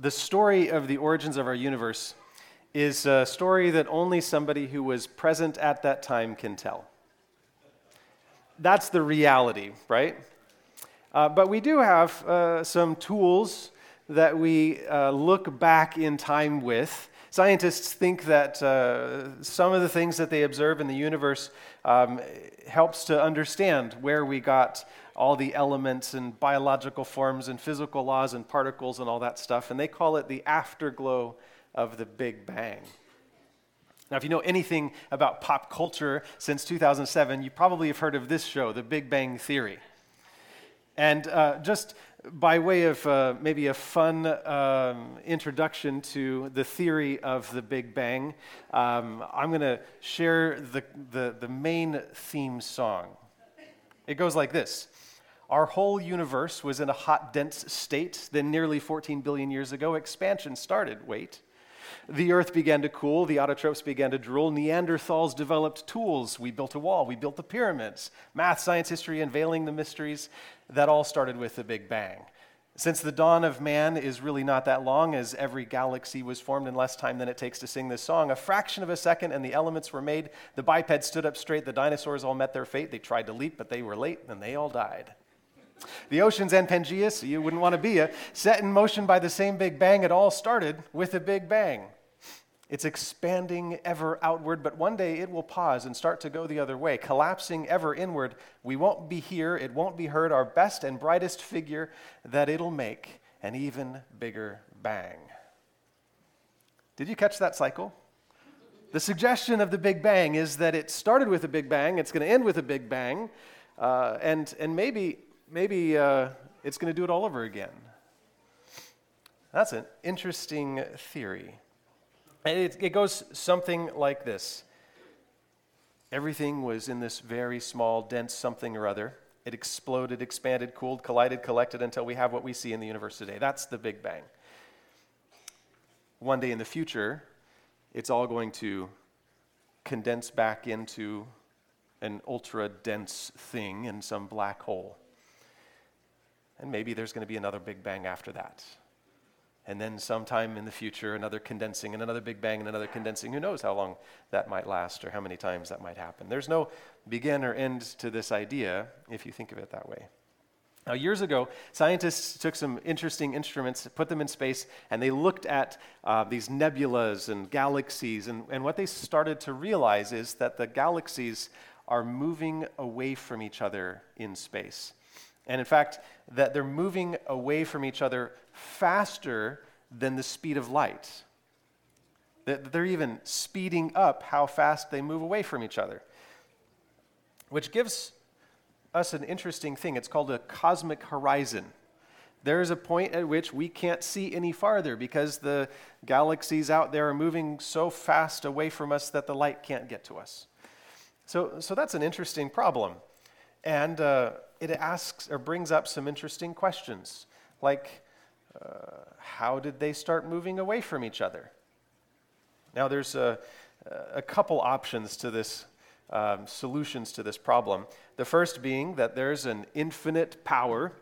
the story of the origins of our universe is a story that only somebody who was present at that time can tell. That's the reality, right? Uh, but we do have uh, some tools that we uh, look back in time with. Scientists think that uh, some of the things that they observe in the universe um, helps to understand where we got all the elements and biological forms and physical laws and particles and all that stuff. And they call it the afterglow of the Big Bang. Now, if you know anything about pop culture since 2007, you probably have heard of this show, The Big Bang Theory. And uh, just by way of uh, maybe a fun um, introduction to the theory of the Big Bang, um, I'm going to share the, the, the main theme song. It goes like this our whole universe was in a hot, dense state. Then, nearly 14 billion years ago, expansion started. Wait. The earth began to cool, the autotrophs began to drool, Neanderthals developed tools. We built a wall, we built the pyramids. Math, science, history, unveiling the mysteries. That all started with the Big Bang. Since the dawn of man is really not that long, as every galaxy was formed in less time than it takes to sing this song, a fraction of a second and the elements were made. The bipeds stood up straight, the dinosaurs all met their fate. They tried to leap, but they were late, and they all died. The oceans and Pangea, so you wouldn't want to be a, set in motion by the same Big Bang. It all started with a Big Bang. It's expanding ever outward, but one day it will pause and start to go the other way, collapsing ever inward. We won't be here, it won't be heard, our best and brightest figure that it'll make an even bigger bang. Did you catch that cycle? The suggestion of the Big Bang is that it started with a Big Bang, it's going to end with a Big Bang, uh, and, and maybe maybe uh, it's going to do it all over again. That's an interesting theory. And it, it goes something like this Everything was in this very small, dense something or other. It exploded, expanded, cooled, collided, collected until we have what we see in the universe today. That's the Big Bang. One day in the future, it's all going to condense back into an ultra dense thing in some black hole. And maybe there's going to be another Big Bang after that. And then sometime in the future, another condensing and another Big Bang and another condensing. Who knows how long that might last or how many times that might happen? There's no begin or end to this idea if you think of it that way. Now, years ago, scientists took some interesting instruments, put them in space, and they looked at uh, these nebulas and galaxies. And, and what they started to realize is that the galaxies are moving away from each other in space. And in fact, that they're moving away from each other faster than the speed of light. That they're even speeding up how fast they move away from each other. Which gives us an interesting thing. It's called a cosmic horizon. There is a point at which we can't see any farther because the galaxies out there are moving so fast away from us that the light can't get to us. So, so that's an interesting problem. And uh, it asks or brings up some interesting questions, like uh, how did they start moving away from each other? Now, there's a, a couple options to this, um, solutions to this problem. The first being that there's an infinite power,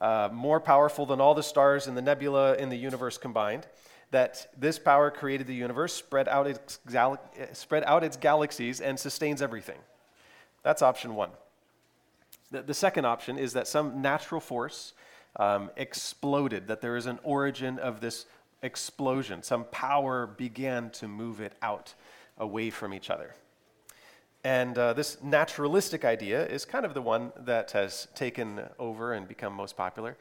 uh, more powerful than all the stars in the nebula in the universe combined. That this power created the universe, spread out its, spread out its galaxies, and sustains everything. That's option one. The, the second option is that some natural force um, exploded, that there is an origin of this explosion. Some power began to move it out away from each other. And uh, this naturalistic idea is kind of the one that has taken over and become most popular.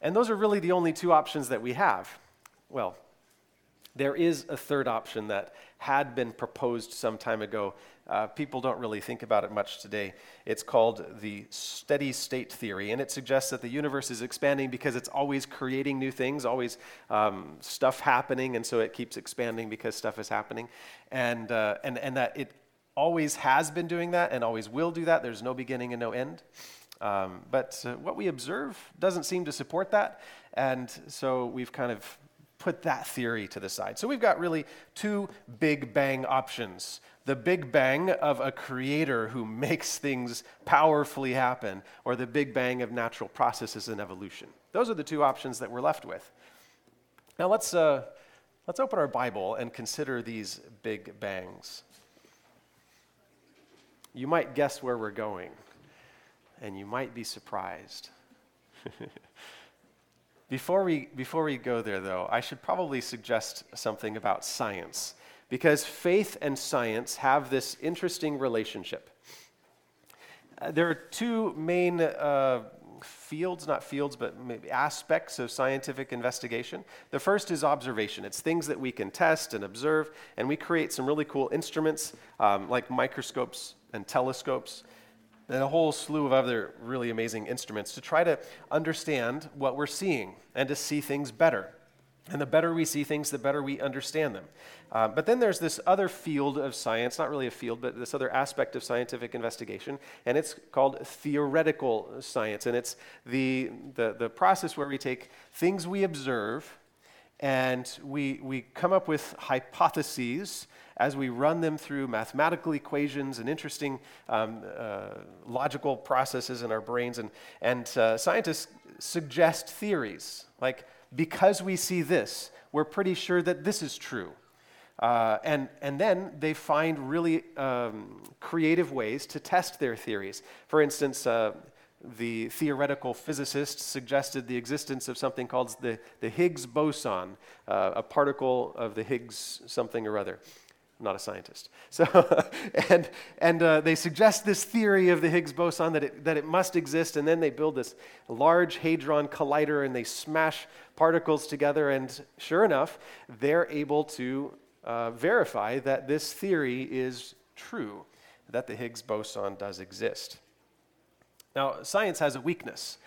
And those are really the only two options that we have. Well, there is a third option that had been proposed some time ago. Uh, people don't really think about it much today. It's called the steady state theory, and it suggests that the universe is expanding because it's always creating new things, always um, stuff happening, and so it keeps expanding because stuff is happening, and, uh, and, and that it always has been doing that and always will do that. There's no beginning and no end. Um, but uh, what we observe doesn't seem to support that, and so we've kind of put that theory to the side. So we've got really two big bang options the big bang of a creator who makes things powerfully happen, or the big bang of natural processes and evolution. Those are the two options that we're left with. Now let's, uh, let's open our Bible and consider these big bangs. You might guess where we're going, and you might be surprised. before, we, before we go there, though, I should probably suggest something about science, because faith and science have this interesting relationship. Uh, there are two main uh, fields, not fields, but maybe aspects of scientific investigation. The first is observation. It's things that we can test and observe, and we create some really cool instruments um, like microscopes and telescopes and a whole slew of other really amazing instruments to try to understand what we're seeing and to see things better. And the better we see things, the better we understand them. Uh, but then there's this other field of science, not really a field, but this other aspect of scientific investigation, and it's called theoretical science. And it's the, the, the process where we take things we observe and we, we come up with hypotheses as we run them through mathematical equations and interesting um, uh, logical processes in our brains. And, and uh, scientists suggest theories like, because we see this, we're pretty sure that this is true. Uh, and, and then they find really um, creative ways to test their theories. For instance, uh, the theoretical physicists suggested the existence of something called the, the Higgs boson, uh, a particle of the Higgs something or other. I'm not a scientist. So, and, and uh, they suggest this theory of the Higgs boson that it, that it must exist, and then they build this large Hadron Collider and they smash particles together, and sure enough, they're able to uh, verify that this theory is true, that the Higgs boson does exist. Now, science has a weakness.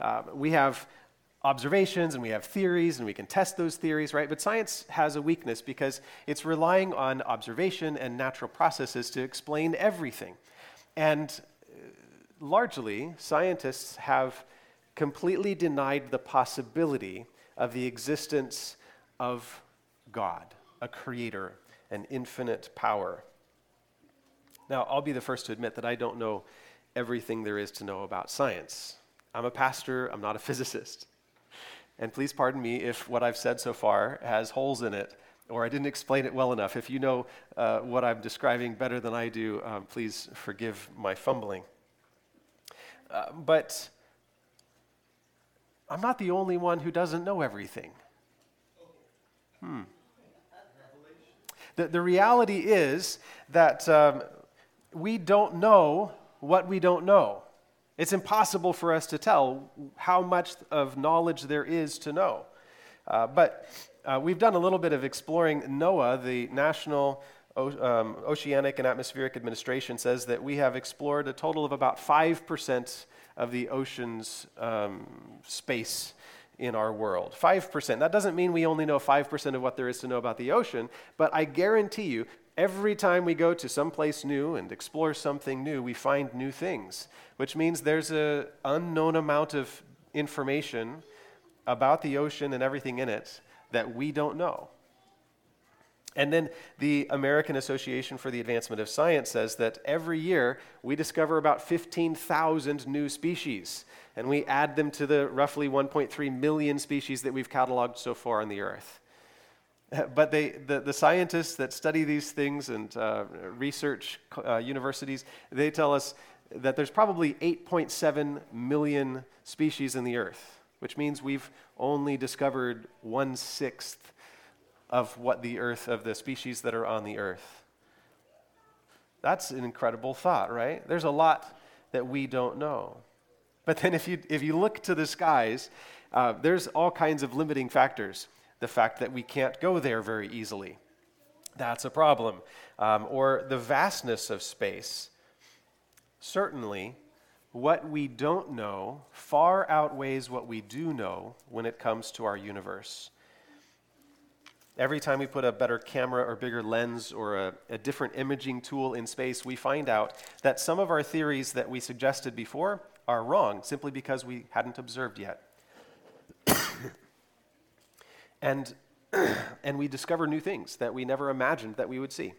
Uh, we have observations and we have theories and we can test those theories, right? But science has a weakness because it's relying on observation and natural processes to explain everything. And uh, largely, scientists have completely denied the possibility of the existence of God, a creator, an infinite power. Now, I'll be the first to admit that I don't know everything there is to know about science. I'm a pastor, I'm not a physicist. And please pardon me if what I've said so far has holes in it or I didn't explain it well enough. If you know uh, what I'm describing better than I do, um, please forgive my fumbling. Uh, but I'm not the only one who doesn't know everything. Hmm. The, the reality is that um, we don't know what we don't know. It's impossible for us to tell how much of knowledge there is to know. Uh, but uh, we've done a little bit of exploring NOAA, the National o- um, Oceanic and Atmospheric Administration says that we have explored a total of about 5% of the ocean's um, space in our world. 5%. That doesn't mean we only know 5% of what there is to know about the ocean, but I guarantee you Every time we go to some place new and explore something new, we find new things, which means there's an unknown amount of information about the ocean and everything in it that we don't know. And then the American Association for the Advancement of Science says that every year we discover about 15,000 new species, and we add them to the roughly 1.3 million species that we've cataloged so far on the Earth. But they, the, the scientists that study these things and uh, research uh, universities, they tell us that there's probably 8.7 million species in the earth, which means we've only discovered one sixth of what the earth, of the species that are on the earth. That's an incredible thought, right? There's a lot that we don't know. But then if you, if you look to the skies, uh, there's all kinds of limiting factors the fact that we can't go there very easily. That's a problem. Um, or the vastness of space. Certainly, what we don't know far outweighs what we do know when it comes to our universe. Every time we put a better camera or bigger lens or a, a, different imaging tool in space, we find out that some of our theories that we suggested before are wrong simply because we hadn't observed yet and, and we discover new things that we never imagined that we would see.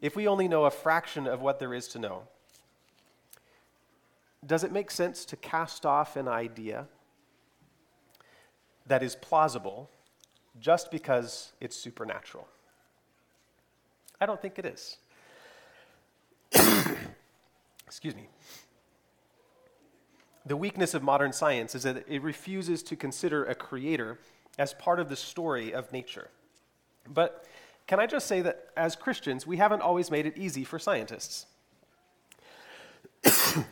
If we only know a fraction of what there is to know, does it make sense to cast off an idea that is plausible just because it's supernatural. I don't think it is. Excuse me. The weakness of modern science is that it refuses to consider a creator as part of the story of nature. But can I just say that as Christians, we haven't always made it easy for scientists?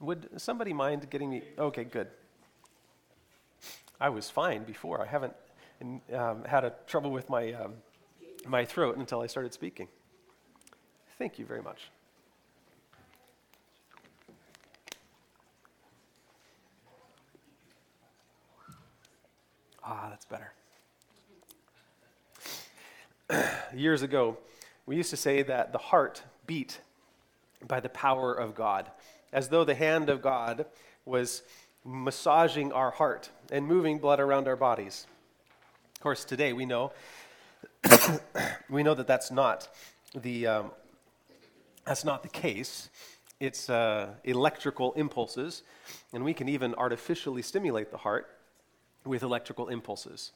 Would somebody mind getting me? Okay, good. I was fine before. I haven't um, had a trouble with my, um, my throat until I started speaking. Thank you very much. Ah, that's better. Years ago, we used to say that the heart beat by the power of God, as though the hand of God was massaging our heart and moving blood around our bodies. Of course, today we know we know that that's not the um, that's not the case. It's uh, electrical impulses, and we can even artificially stimulate the heart with electrical impulses.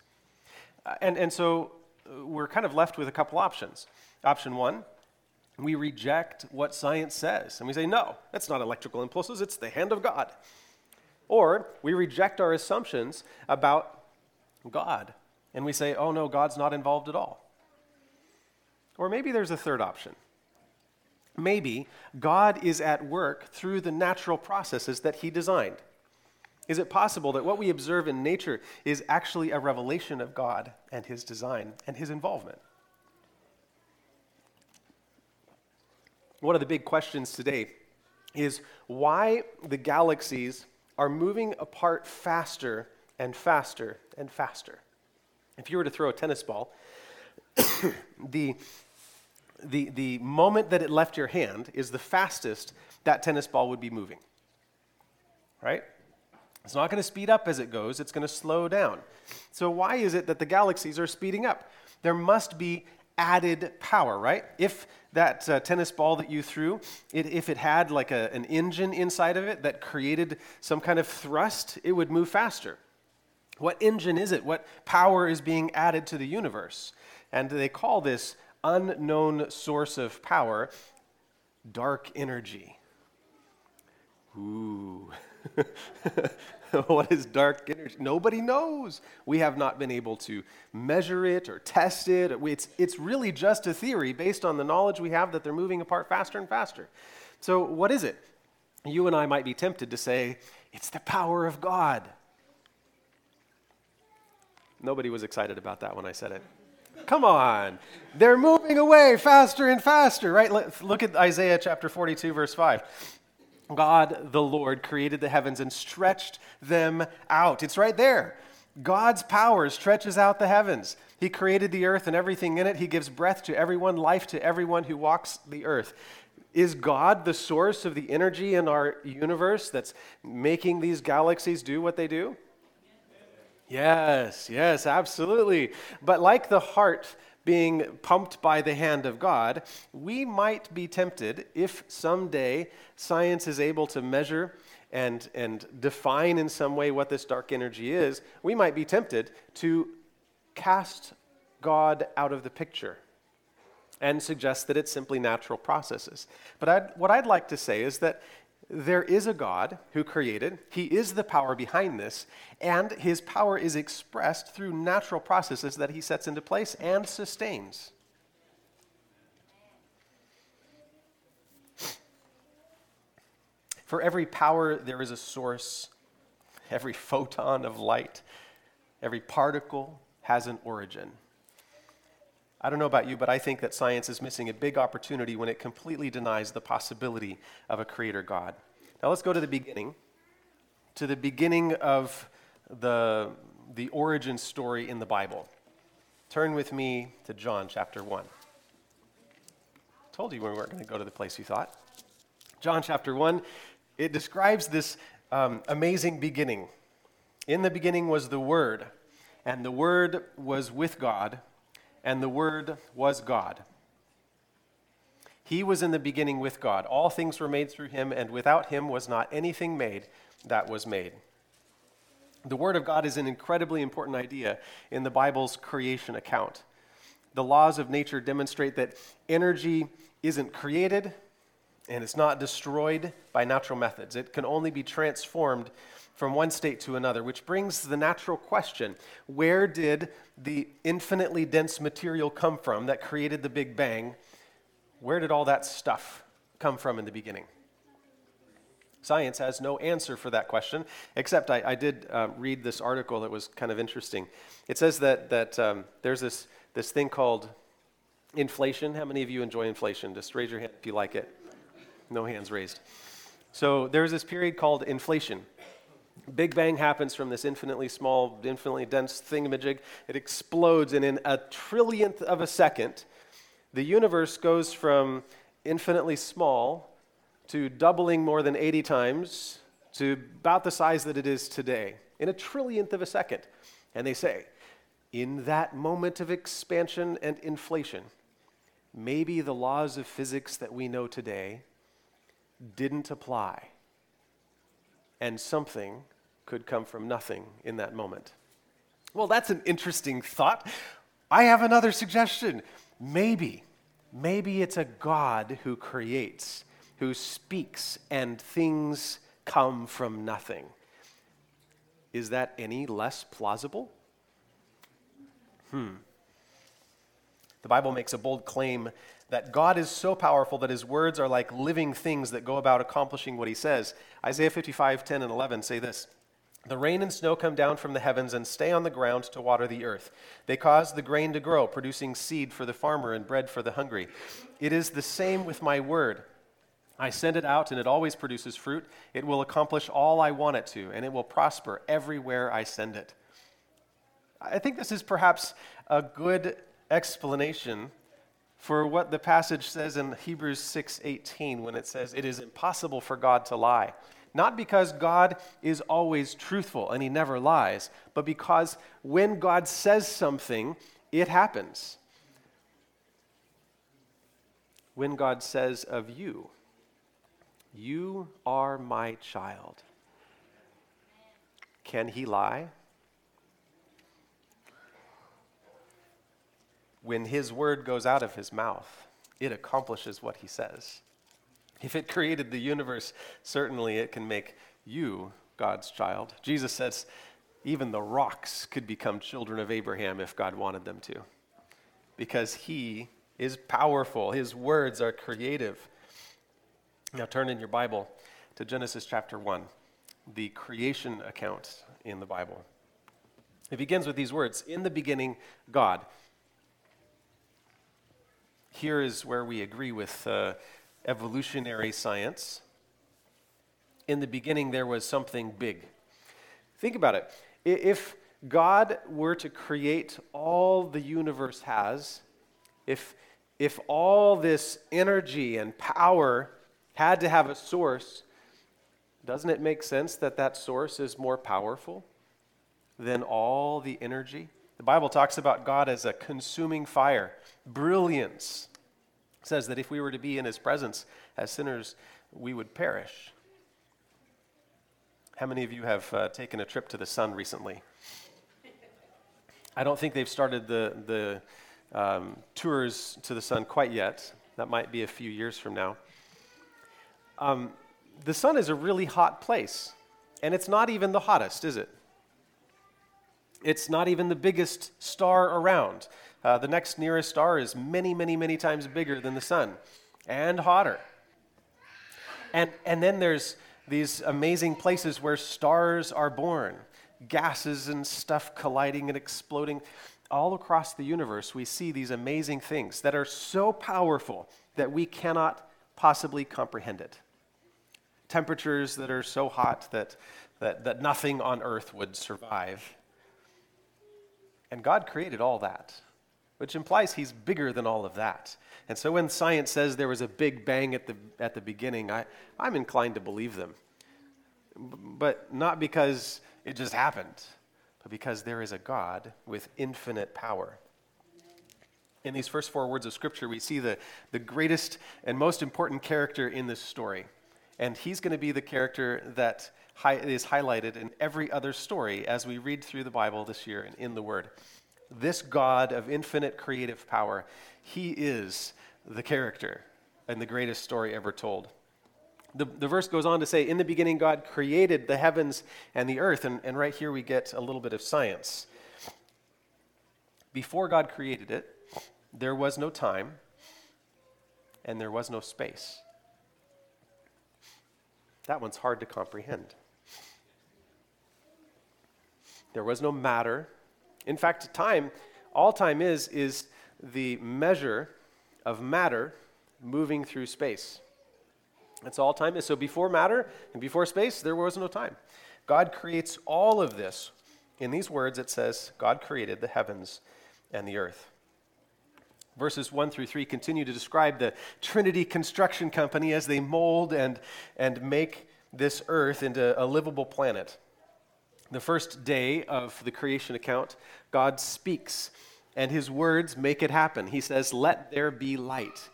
Uh, and, and so uh, we're kind of left with a couple options. Option one, we reject what science says, and we say, no, that's not electrical impulses, it's the hand of God. Or we reject our assumptions about God and we say, oh no, God's not involved at all. Or maybe there's a third option. Maybe God is at work through the natural processes that He designed. Is it possible that what we observe in nature is actually a revelation of God and His design and His involvement? One of the big questions today is why the galaxies are moving apart faster and faster and faster. If you were to throw a tennis ball, the, the, the moment that it left your hand is the fastest that tennis ball would be moving. Right? It's not going to speed up as it goes, it's going to slow down. So, why is it that the galaxies are speeding up? There must be added power, right? If that uh, tennis ball that you threw, it, if it had like a, an engine inside of it that created some kind of thrust, it would move faster. What engine is it? What power is being added to the universe? And they call this unknown source of power dark energy. Ooh. what is dark energy? Nobody knows. We have not been able to measure it or test it. It's, it's really just a theory based on the knowledge we have that they're moving apart faster and faster. So, what is it? You and I might be tempted to say, it's the power of God. Nobody was excited about that when I said it. Come on. They're moving away faster and faster, right? Look at Isaiah chapter 42, verse 5. God the Lord created the heavens and stretched them out. It's right there. God's power stretches out the heavens. He created the earth and everything in it. He gives breath to everyone, life to everyone who walks the earth. Is God the source of the energy in our universe that's making these galaxies do what they do? Yes, yes, absolutely. But like the heart being pumped by the hand of God, we might be tempted if someday science is able to measure and, and define in some way what this dark energy is, we might be tempted to cast God out of the picture and suggest that it's simply natural processes. But I'd, what I'd like to say is that there is a God who created, He is the power behind this, and His power is expressed through natural processes that He sets into place and sustains. For every power, there is a source. Every photon of light, every particle has an origin. I don't know about you, but I think that science is missing a big opportunity when it completely denies the possibility of a creator God. Now let's go to the beginning, to the beginning of the, the origin story in the Bible. Turn with me to John chapter 1. Told you we weren't going to go to the place you thought. John chapter 1, it describes this um, amazing beginning. In the beginning was the Word, and the Word was with God and the Word was God. He was in the beginning with God. All things were made through him, and without him was not anything made that was made. The Word of God is an incredibly important idea in the Bible's creation account. The laws of nature demonstrate that energy isn't created and it's not destroyed by natural methods. It can only be transformed from one state to another, which brings the natural question where did the infinitely dense material come from that created the Big Bang? Where did all that stuff come from in the beginning? Science has no answer for that question, except I, I did uh, read this article that was kind of interesting. It says that, that um, there's this, this thing called inflation. How many of you enjoy inflation? Just raise your hand if you like it. No hands raised. So there's this period called inflation. Big Bang happens from this infinitely small, infinitely dense thingamajig. It explodes, and in a trillionth of a second, the universe goes from infinitely small to doubling more than 80 times to about the size that it is today in a trillionth of a second. And they say, in that moment of expansion and inflation, maybe the laws of physics that we know today didn't apply. And something could come from nothing in that moment. Well, that's an interesting thought. I have another suggestion. Maybe, maybe it's a God who creates who speaks and things come from nothing. Is that any less plausible? Hmm. The Bible makes a bold claim that God is so powerful that his words are like living things that go about accomplishing what he says. Isaiah 55, 10 and 11 say this The rain and snow come down from the heavens and stay on the ground to water the earth. They cause the grain to grow, producing seed for the farmer and bread for the hungry. It is the same with my word. I send it out and it always produces fruit. It will accomplish all I want it to, and it will prosper everywhere I send it. I think this is perhaps a good explanation for what the passage says in Hebrews 6:18 when it says it is impossible for God to lie. Not because God is always truthful and he never lies, but because when God says something, it happens. When God says of you, you are my child. Can he lie? When his word goes out of his mouth, it accomplishes what he says. If it created the universe, certainly it can make you God's child. Jesus says even the rocks could become children of Abraham if God wanted them to, because he is powerful, his words are creative. Now turn in your Bible to Genesis chapter 1, the creation account in the Bible. It begins with these words In the beginning, God. Here is where we agree with uh, evolutionary science. In the beginning, there was something big. Think about it. If God were to create all the universe has, if, if all this energy and power had to have a source, doesn't it make sense that that source is more powerful than all the energy? The Bible talks about God as a consuming fire, brilliance. It says that if we were to be in his presence as sinners, we would perish. How many of you have uh, taken a trip to the sun recently? I don't think they've started the, the um, tours to the sun quite yet. That might be a few years from now. Um, the sun is a really hot place, and it's not even the hottest, is it? It's not even the biggest star around. Uh, the next nearest star is many, many, many times bigger than the sun and hotter. And, and then there's these amazing places where stars are born, gases and stuff colliding and exploding. All across the universe, we see these amazing things that are so powerful that we cannot possibly comprehend it temperatures that are so hot that, that, that nothing on earth would survive. And God created all that, which implies He's bigger than all of that. And so when science says there was a big bang at the, at the beginning, I, I'm inclined to believe them. But not because it just happened, but because there is a God with infinite power. In these first four words of Scripture, we see the, the greatest and most important character in this story. And he's going to be the character that is highlighted in every other story as we read through the Bible this year and in the Word. This God of infinite creative power, He is the character and the greatest story ever told. The, the verse goes on to say, In the beginning, God created the heavens and the earth. And, and right here we get a little bit of science. Before God created it, there was no time and there was no space. That one's hard to comprehend. There was no matter. In fact, time, all time is, is the measure of matter moving through space. That's all time is. So before matter and before space, there was no time. God creates all of this. In these words, it says, God created the heavens and the earth. Verses 1 through 3 continue to describe the Trinity Construction Company as they mold and, and make this earth into a livable planet. The first day of the creation account, God speaks, and his words make it happen. He says, Let there be light.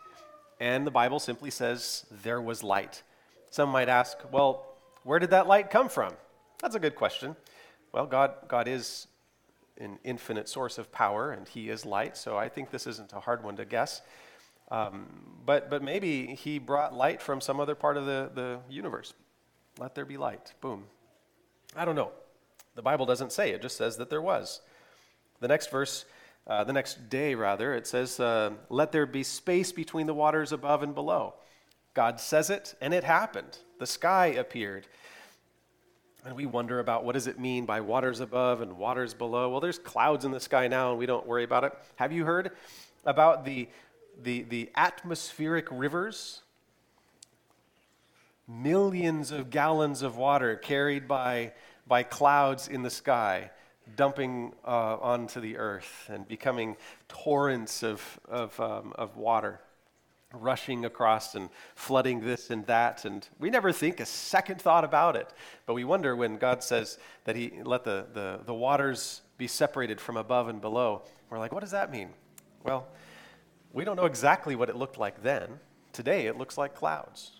And the Bible simply says, There was light. Some might ask, Well, where did that light come from? That's a good question. Well, God, God is an infinite source of power, and He is light, so I think this isn't a hard one to guess. Um, but, but maybe He brought light from some other part of the, the universe. Let there be light. Boom. I don't know. The Bible doesn't say, it just says that there was. The next verse, uh, the next day rather, it says, uh, Let there be space between the waters above and below. God says it, and it happened. The sky appeared. And we wonder about what does it mean by waters above and waters below? Well, there's clouds in the sky now, and we don't worry about it. Have you heard about the, the, the atmospheric rivers? Millions of gallons of water carried by, by clouds in the sky, dumping uh, onto the earth and becoming torrents of, of, um, of water rushing across and flooding this and that. And we never think a second thought about it. But we wonder when God says that He let the, the, the waters be separated from above and below. We're like, what does that mean? Well, we don't know exactly what it looked like then. Today, it looks like clouds.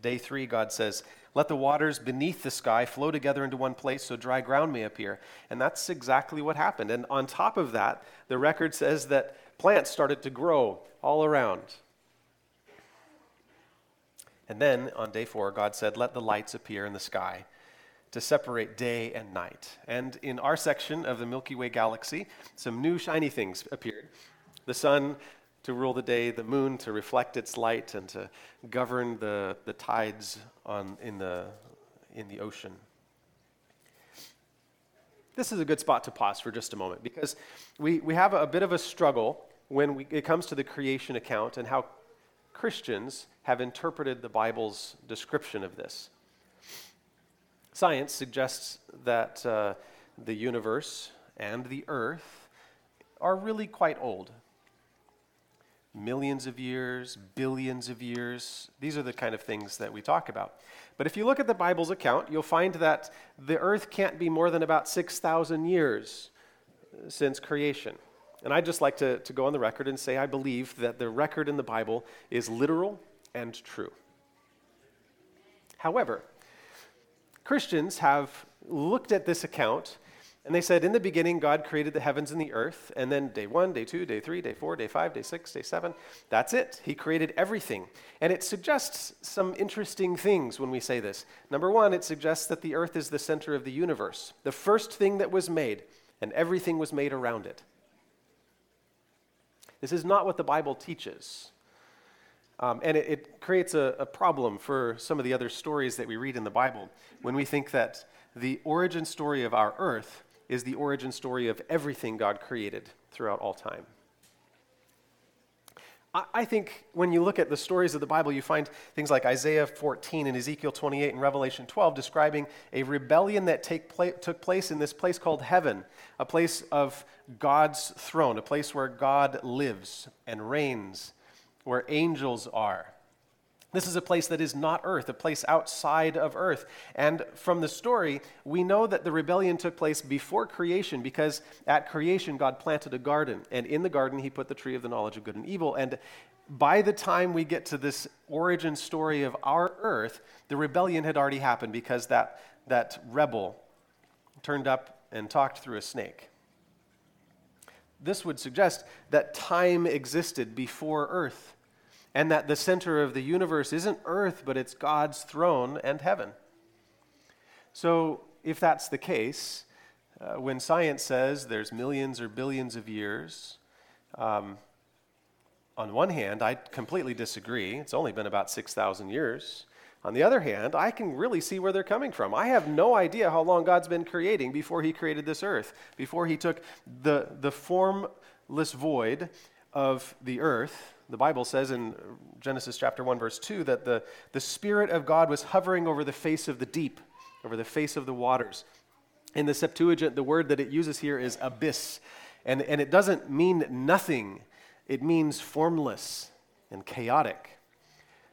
Day three, God says, Let the waters beneath the sky flow together into one place so dry ground may appear. And that's exactly what happened. And on top of that, the record says that plants started to grow all around. And then on day four, God said, Let the lights appear in the sky to separate day and night. And in our section of the Milky Way galaxy, some new shiny things appeared. The sun to rule the day, the moon to reflect its light and to govern the, the tides on, in, the, in the ocean. This is a good spot to pause for just a moment because we, we have a, bit of a struggle when we, it comes to the creation account and how Christians have interpreted the Bible's description of this. Science suggests that uh, the universe and the earth are really quite old. Millions of years, billions of years, these are the kind of things that we talk about. But if you look at the Bible's account, you'll find that the earth can't be more than about 6,000 years since creation. And I'd just like to, to go on the record and say I believe that the record in the Bible is literal and true. However, Christians have looked at this account and they said, In the beginning, God created the heavens and the earth. And then day one, day two, day three, day four, day five, day six, day seven. That's it. He created everything. And it suggests some interesting things when we say this. Number one, it suggests that the earth is the center of the universe, the first thing that was made, and everything was made around it. This is not what the Bible teaches. Um, and it, it creates a, a problem for some of the other stories that we read in the Bible when we think that the origin story of our earth is the origin story of everything God created throughout all time. I think when you look at the stories of the Bible, you find things like Isaiah 14 and Ezekiel 28 and Revelation 12 describing a rebellion that took place in this place called heaven, a place of God's throne, a place where God lives and reigns, where angels are. This is a place that is not earth, a place outside of earth. And from the story, we know that the rebellion took place before creation because at creation, God planted a garden. And in the garden, he put the tree of the knowledge of good and evil. And by the time we get to this origin story of our earth, the rebellion had already happened because that, that rebel turned up and talked through a snake. This would suggest that time existed before earth and that the center of the universe isn't earth, but it's God's throne and heaven. So, if that's the case, uh, when science says there's millions or billions of years, um, on one hand, I completely disagree. It's only been about 6,000 years. On the other hand, I can really see where they're coming from. I have no idea how long God's been creating before He created this earth, before He took the, the formless void of the earth. The Bible says in Genesis chapter 1, verse 2, that the, the Spirit of God was hovering over the face of the deep, over the face of the waters. In the Septuagint, the word that it uses here is abyss. And, and it doesn't mean nothing, it means formless and chaotic.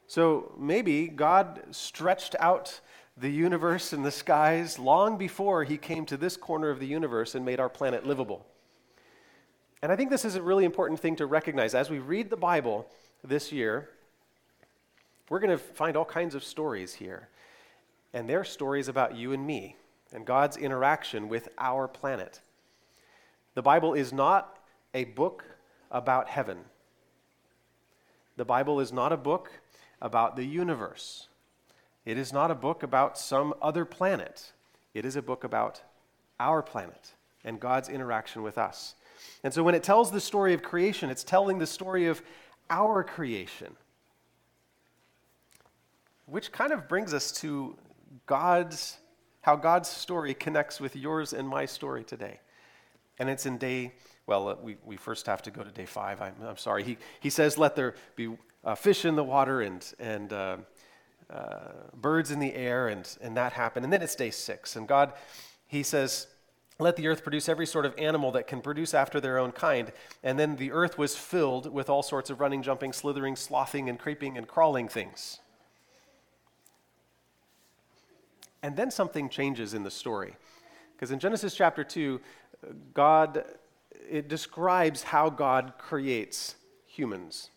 So maybe God stretched out the universe and the skies long before he came to this corner of the universe and made our planet livable. And I think this is a really important thing to recognize. As we read the Bible this year, we're going to find all kinds of stories here. And they're stories about you and me and God's interaction with our planet. The Bible is not a book about heaven. The Bible is not a book about the universe. It is not a book about some other planet. It is a book about our planet and God's interaction with us. And so when it tells the story of creation, it's telling the story of our creation. Which kind of brings us to God's how God's story connects with yours and my story today. And it's in day, well, uh, we, we first have to go to day five. I'm, I'm sorry. He, he says, Let there be uh, fish in the water and, and uh, uh, birds in the air, and, and that happened. And then it's day six. And God, He says, let the earth produce every sort of animal that can produce after their own kind. And then the earth was filled with all sorts of running, jumping, slithering, slothing, and creeping and crawling things. And then something changes in the story. Because in Genesis chapter 2, God, it describes how God creates humans.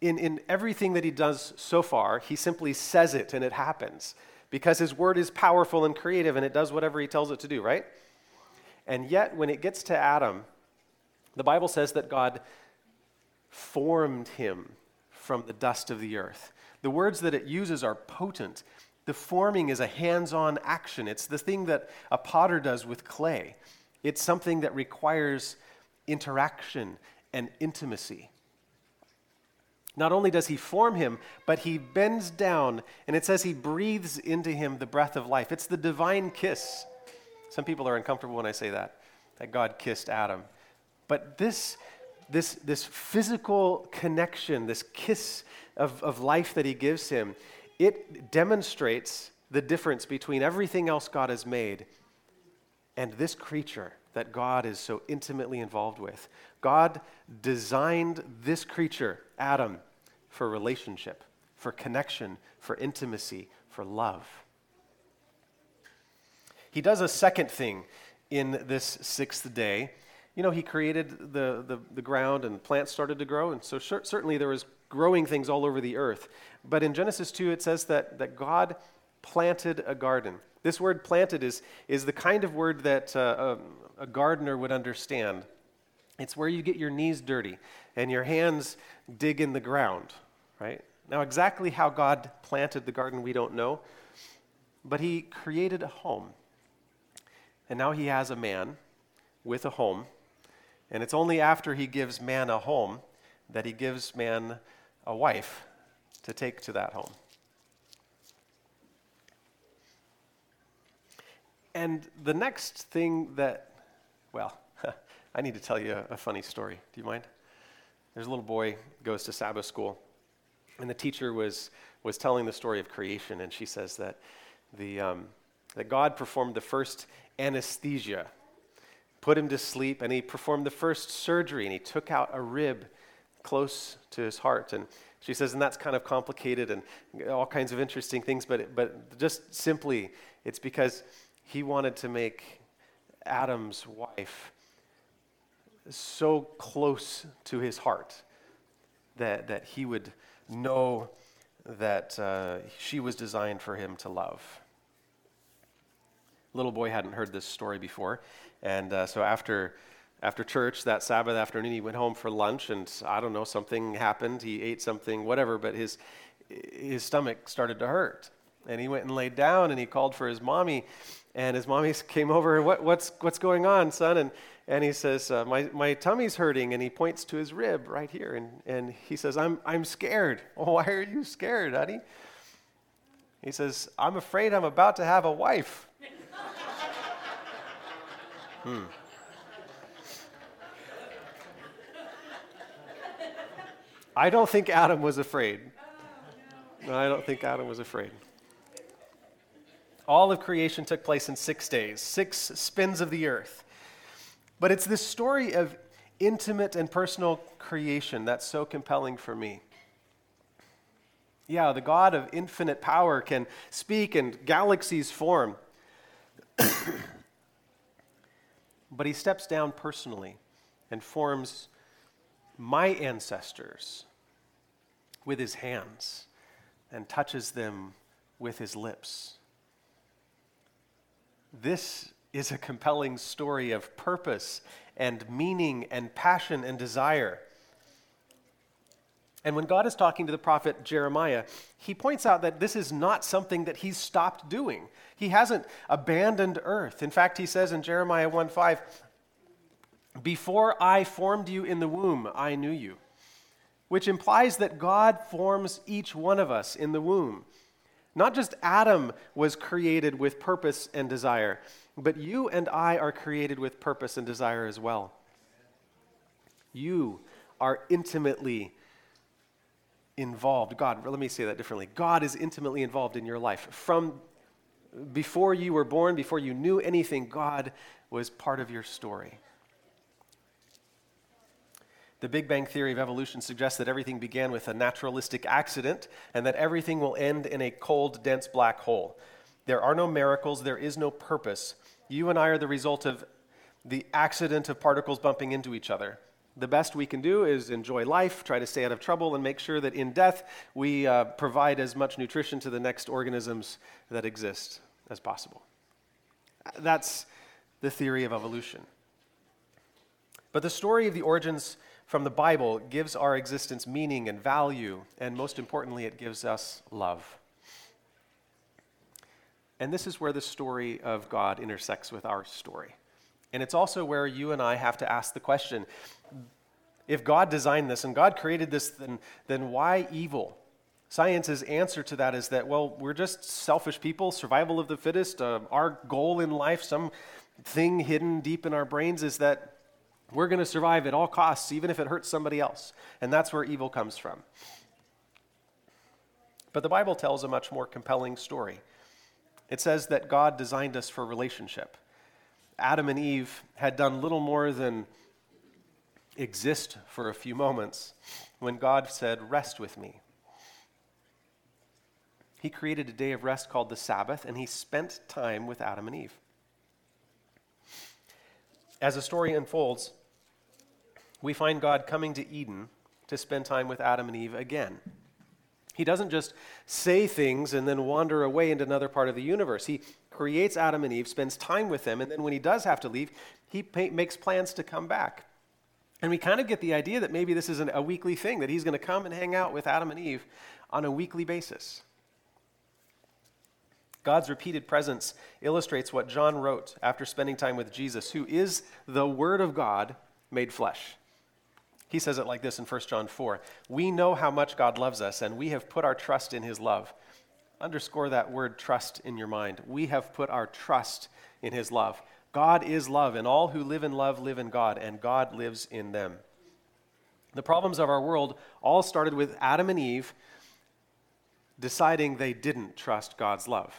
In, in everything that he does so far, he simply says it and it happens because his word is powerful and creative and it does whatever he tells it to do, right? And yet, when it gets to Adam, the Bible says that God formed him from the dust of the earth. The words that it uses are potent the forming is a hands on action. It's the thing that a potter does with clay. It's something that requires interaction and intimacy. Not only does he form him, but he bends down and it says he breathes into him the breath of life. It's the divine kiss. Some people are uncomfortable when I say that, that God kissed Adam. But this, this, this physical connection, this kiss of, of life that he gives him, it demonstrates the difference between everything else God has made and this creature that God is so intimately involved with. God designed this creature, Adam, for relationship, for connection, for intimacy, for love. He does a second thing in this sixth day. You know, he created the, the, the ground and plants started to grow, and so certainly there was growing things all over the earth. But in Genesis 2, it says that, that God planted a garden. This word planted is, is the kind of word that uh, a, a gardener would understand. It's where you get your knees dirty and your hands dig in the ground, right? Now, exactly how God planted the garden, we don't know, but He created a home. And now He has a man with a home. And it's only after He gives man a home that He gives man a wife to take to that home. And the next thing that, well, I need to tell you a, funny story. Do you mind? There's a little boy goes to Sabbath school, and the teacher was was telling the story of creation, and she says that the um, that God performed the first anesthesia, put him to sleep, and he performed the first surgery, and he took out a rib close to his heart. And she says, and that's kind of complicated and all kinds of interesting things, but, but just simply, it's because he wanted to make Adam's wife so close to his heart that, that he would know that uh, she was designed for him to love. Little boy hadn't heard this story before, and uh, so after after church that Sabbath afternoon, he went home for lunch, and I don't know, something happened. He ate something, whatever, but his his stomach started to hurt, and he went and laid down, and he called for his mommy, and his mommy came over. What, what's what's going on, son? And and he says, uh, my, my tummy's hurting, and he points to his rib right here, and, and he says, I'm, I'm scared. Oh, why are you scared, honey? He says, I'm afraid I'm about to have a wife. hmm. I don't think Adam was afraid. No, I don't think Adam was afraid. All of creation took place in six days, six spins of the earth. But it's this story of intimate and personal creation that's so compelling for me. Yeah, the God of infinite power can speak and galaxies form. but he steps down personally and forms my ancestors with his hands and touches them with his lips. This is a compelling story of purpose and meaning and passion and desire. And when God is talking to the prophet Jeremiah, he points out that this is not something that he's stopped doing. He hasn't abandoned earth. In fact, he says in Jeremiah 1 5, Before I formed you in the womb, I knew you, which implies that God forms each one of us in the womb. Not just Adam was created with purpose and desire, but you and I are created with purpose and desire as well. You are intimately involved. God, let me say that differently. God is intimately involved in your life. From before you were born, before you knew anything, God was part of your story. The Big Bang Theory of evolution suggests that everything began with a naturalistic accident and that everything will end in a cold, dense black hole. There are no miracles, there is no purpose. You and I are the result of the accident of particles bumping into each other. The best we can do is enjoy life, try to stay out of trouble, and make sure that in death we uh, provide as much nutrition to the next organisms that exist as possible. That's the theory of evolution. But the story of the origins from the Bible gives our existence meaning and value, and most importantly, it gives us love. And this is where the story of God intersects with our story. And it's also where you and I have to ask the question if God designed this and God created this, then, then why evil? Science's answer to that is that, well, we're just selfish people, survival of the fittest. Uh, our goal in life, some thing hidden deep in our brains, is that we're going to survive at all costs, even if it hurts somebody else. And that's where evil comes from. But the Bible tells a much more compelling story. It says that God designed us for relationship. Adam and Eve had done little more than exist for a few moments when God said, Rest with me. He created a day of rest called the Sabbath, and he spent time with Adam and Eve. As the story unfolds, we find God coming to Eden to spend time with Adam and Eve again. He doesn't just say things and then wander away into another part of the universe. He creates Adam and Eve, spends time with them, and then when he does have to leave, he pay, makes plans to come back. And we kind of get the idea that maybe this is an, a weekly thing, that he's going to come and hang out with Adam and Eve on a weekly basis. God's repeated presence illustrates what John wrote after spending time with Jesus, who is the Word of God made flesh. He says it like this in 1 John 4 We know how much God loves us, and we have put our trust in his love. Underscore that word trust in your mind. We have put our trust in his love. God is love, and all who live in love live in God, and God lives in them. The problems of our world all started with Adam and Eve deciding they didn't trust God's love.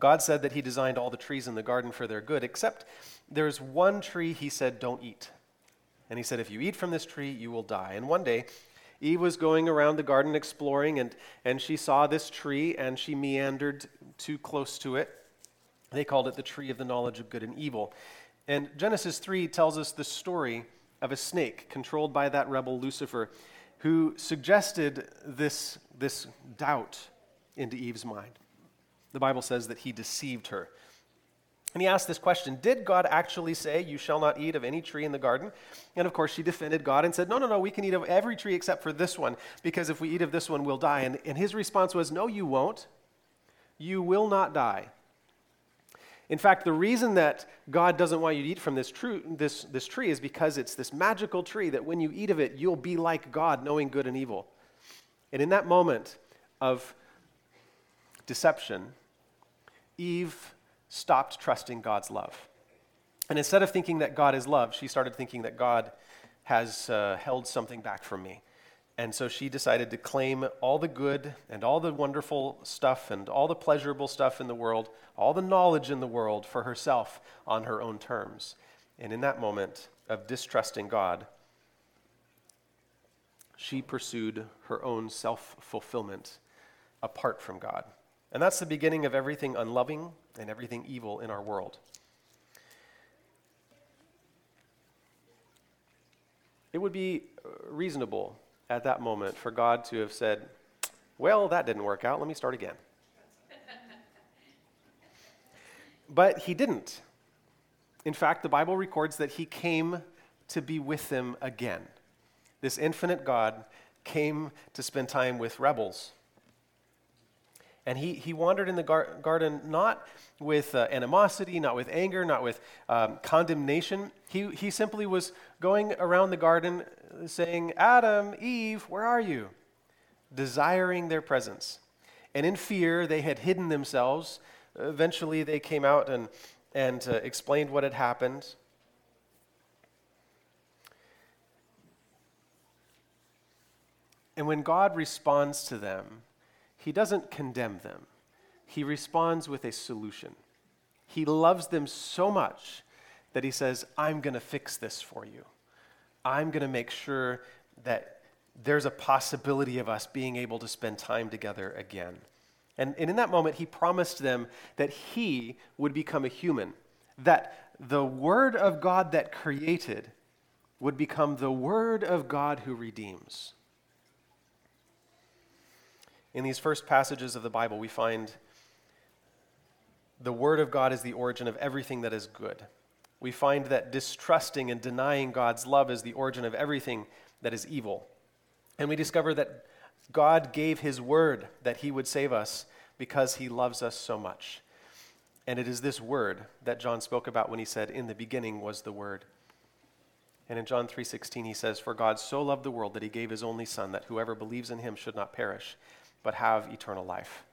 God said that He designed all the trees in the garden for their good, except there's one tree He said, don't eat. And he said, If you eat from this tree, you will die. And one day, Eve was going around the garden exploring, and, and she saw this tree, and she meandered too close to it. They called it the tree of the knowledge of good and evil. And Genesis 3 tells us the story of a snake controlled by that rebel Lucifer who suggested this, this doubt into Eve's mind. The Bible says that he deceived her. And he asked this question Did God actually say, You shall not eat of any tree in the garden? And of course, she defended God and said, No, no, no, we can eat of every tree except for this one, because if we eat of this one, we'll die. And, and his response was, No, you won't. You will not die. In fact, the reason that God doesn't want you to eat from this, true, this, this tree is because it's this magical tree that when you eat of it, you'll be like God, knowing good and evil. And in that moment of deception, Eve stopped trusting God's love. And instead of thinking that God is love, she started thinking that God has uh, held something back from me. And so she decided to claim all the good and all the wonderful stuff and all the pleasurable stuff in the world, all the knowledge in the world for herself on her own terms. And in that moment of distrusting God, she pursued her own self fulfillment apart from God. And that's the beginning of everything unloving and everything evil in our world. It would be uh, reasonable at that moment for God to have said, Well, that didn't work out. Let me start again. but he didn't. In fact, the Bible records that he came to be with them again. This infinite God came to spend time with rebels and he, he wandered in the gar- garden not with uh, animosity, not with anger, not with um, condemnation. He, he simply was going around the garden saying, Adam, Eve, where are you? Desiring their presence. And in fear, they had hidden themselves. Eventually, they came out and, and uh, explained what had happened. And when God responds to them, he doesn't condemn them, he responds with a solution. He loves them so much that he says, I'm going to fix this for you. I'm going to make sure that there's a possibility of us being able to spend time together again. And, and in that moment, he promised them that he would become a human, that the Word of God that created would become the Word of God who redeems. In these first passages of the Bible, we find the Word of God is the origin of everything that is good. We find that distrusting and denying God's love is the origin of everything that is evil. And we discover that God gave His Word that He would save us because He loves us so much. And it is this Word that John spoke about when he said, In the beginning was the Word. And in John 3:16 he says, "For God so loved the world that he gave his only son that whoever believes in him should not perish, but have eternal life.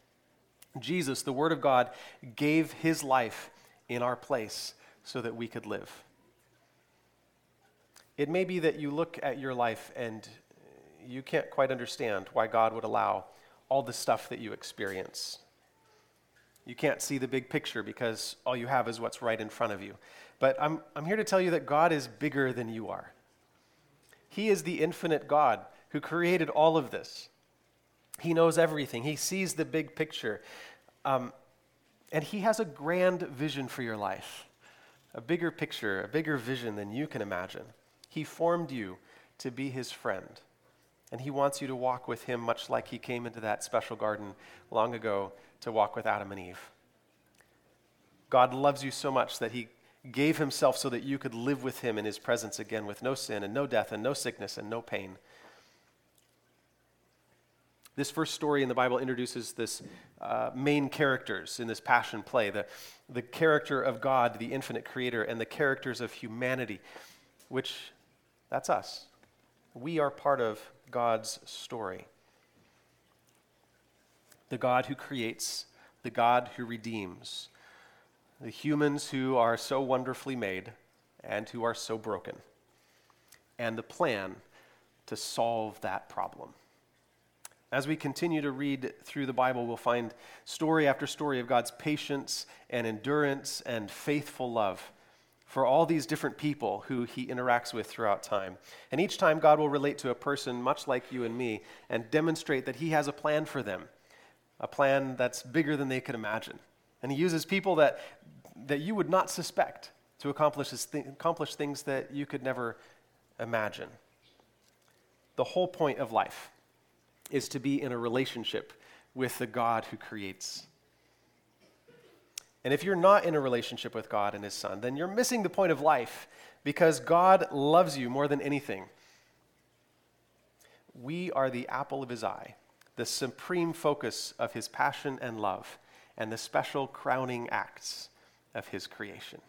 Jesus, the Word of God, gave his life in our place so that we could live. It may be that you look at your life and you can't quite understand why God would allow all the stuff that you experience. You can't see the big picture because all you have is what's right in front of you. But I'm, I'm here to tell you that God is bigger than you are. He is the infinite God who created all of this. He knows everything, He sees the big picture. Um, and He has a grand vision for your life a bigger picture, a bigger vision than you can imagine. He formed you to be His friend. And He wants you to walk with Him, much like He came into that special garden long ago to walk with Adam and Eve. God loves you so much that He gave Himself so that you could live with Him in His presence again with no sin and no death and no sickness and no pain. This first story in the Bible introduces this uh, main characters in this passion play the, the character of God, the infinite creator, and the characters of humanity, which that's us. We are part of God's story. The God who creates, the God who redeems, the humans who are so wonderfully made and who are so broken, and the plan to solve that problem. As we continue to read through the Bible, we'll find story after story of God's patience and endurance and faithful love for all these different people who he interacts with throughout time. And each time, God will relate to a person much like you and me and demonstrate that he has a plan for them, a plan that's bigger than they could imagine. And he uses people that, that you would not suspect to accomplish, th- accomplish things that you could never imagine. The whole point of life is to be in a relationship with the God who creates. And if you're not in a relationship with God and His Son, then you're missing the point of life because God loves you more than anything. We are the apple of His eye, the supreme focus of His passion and love, and the special crowning acts of His creation.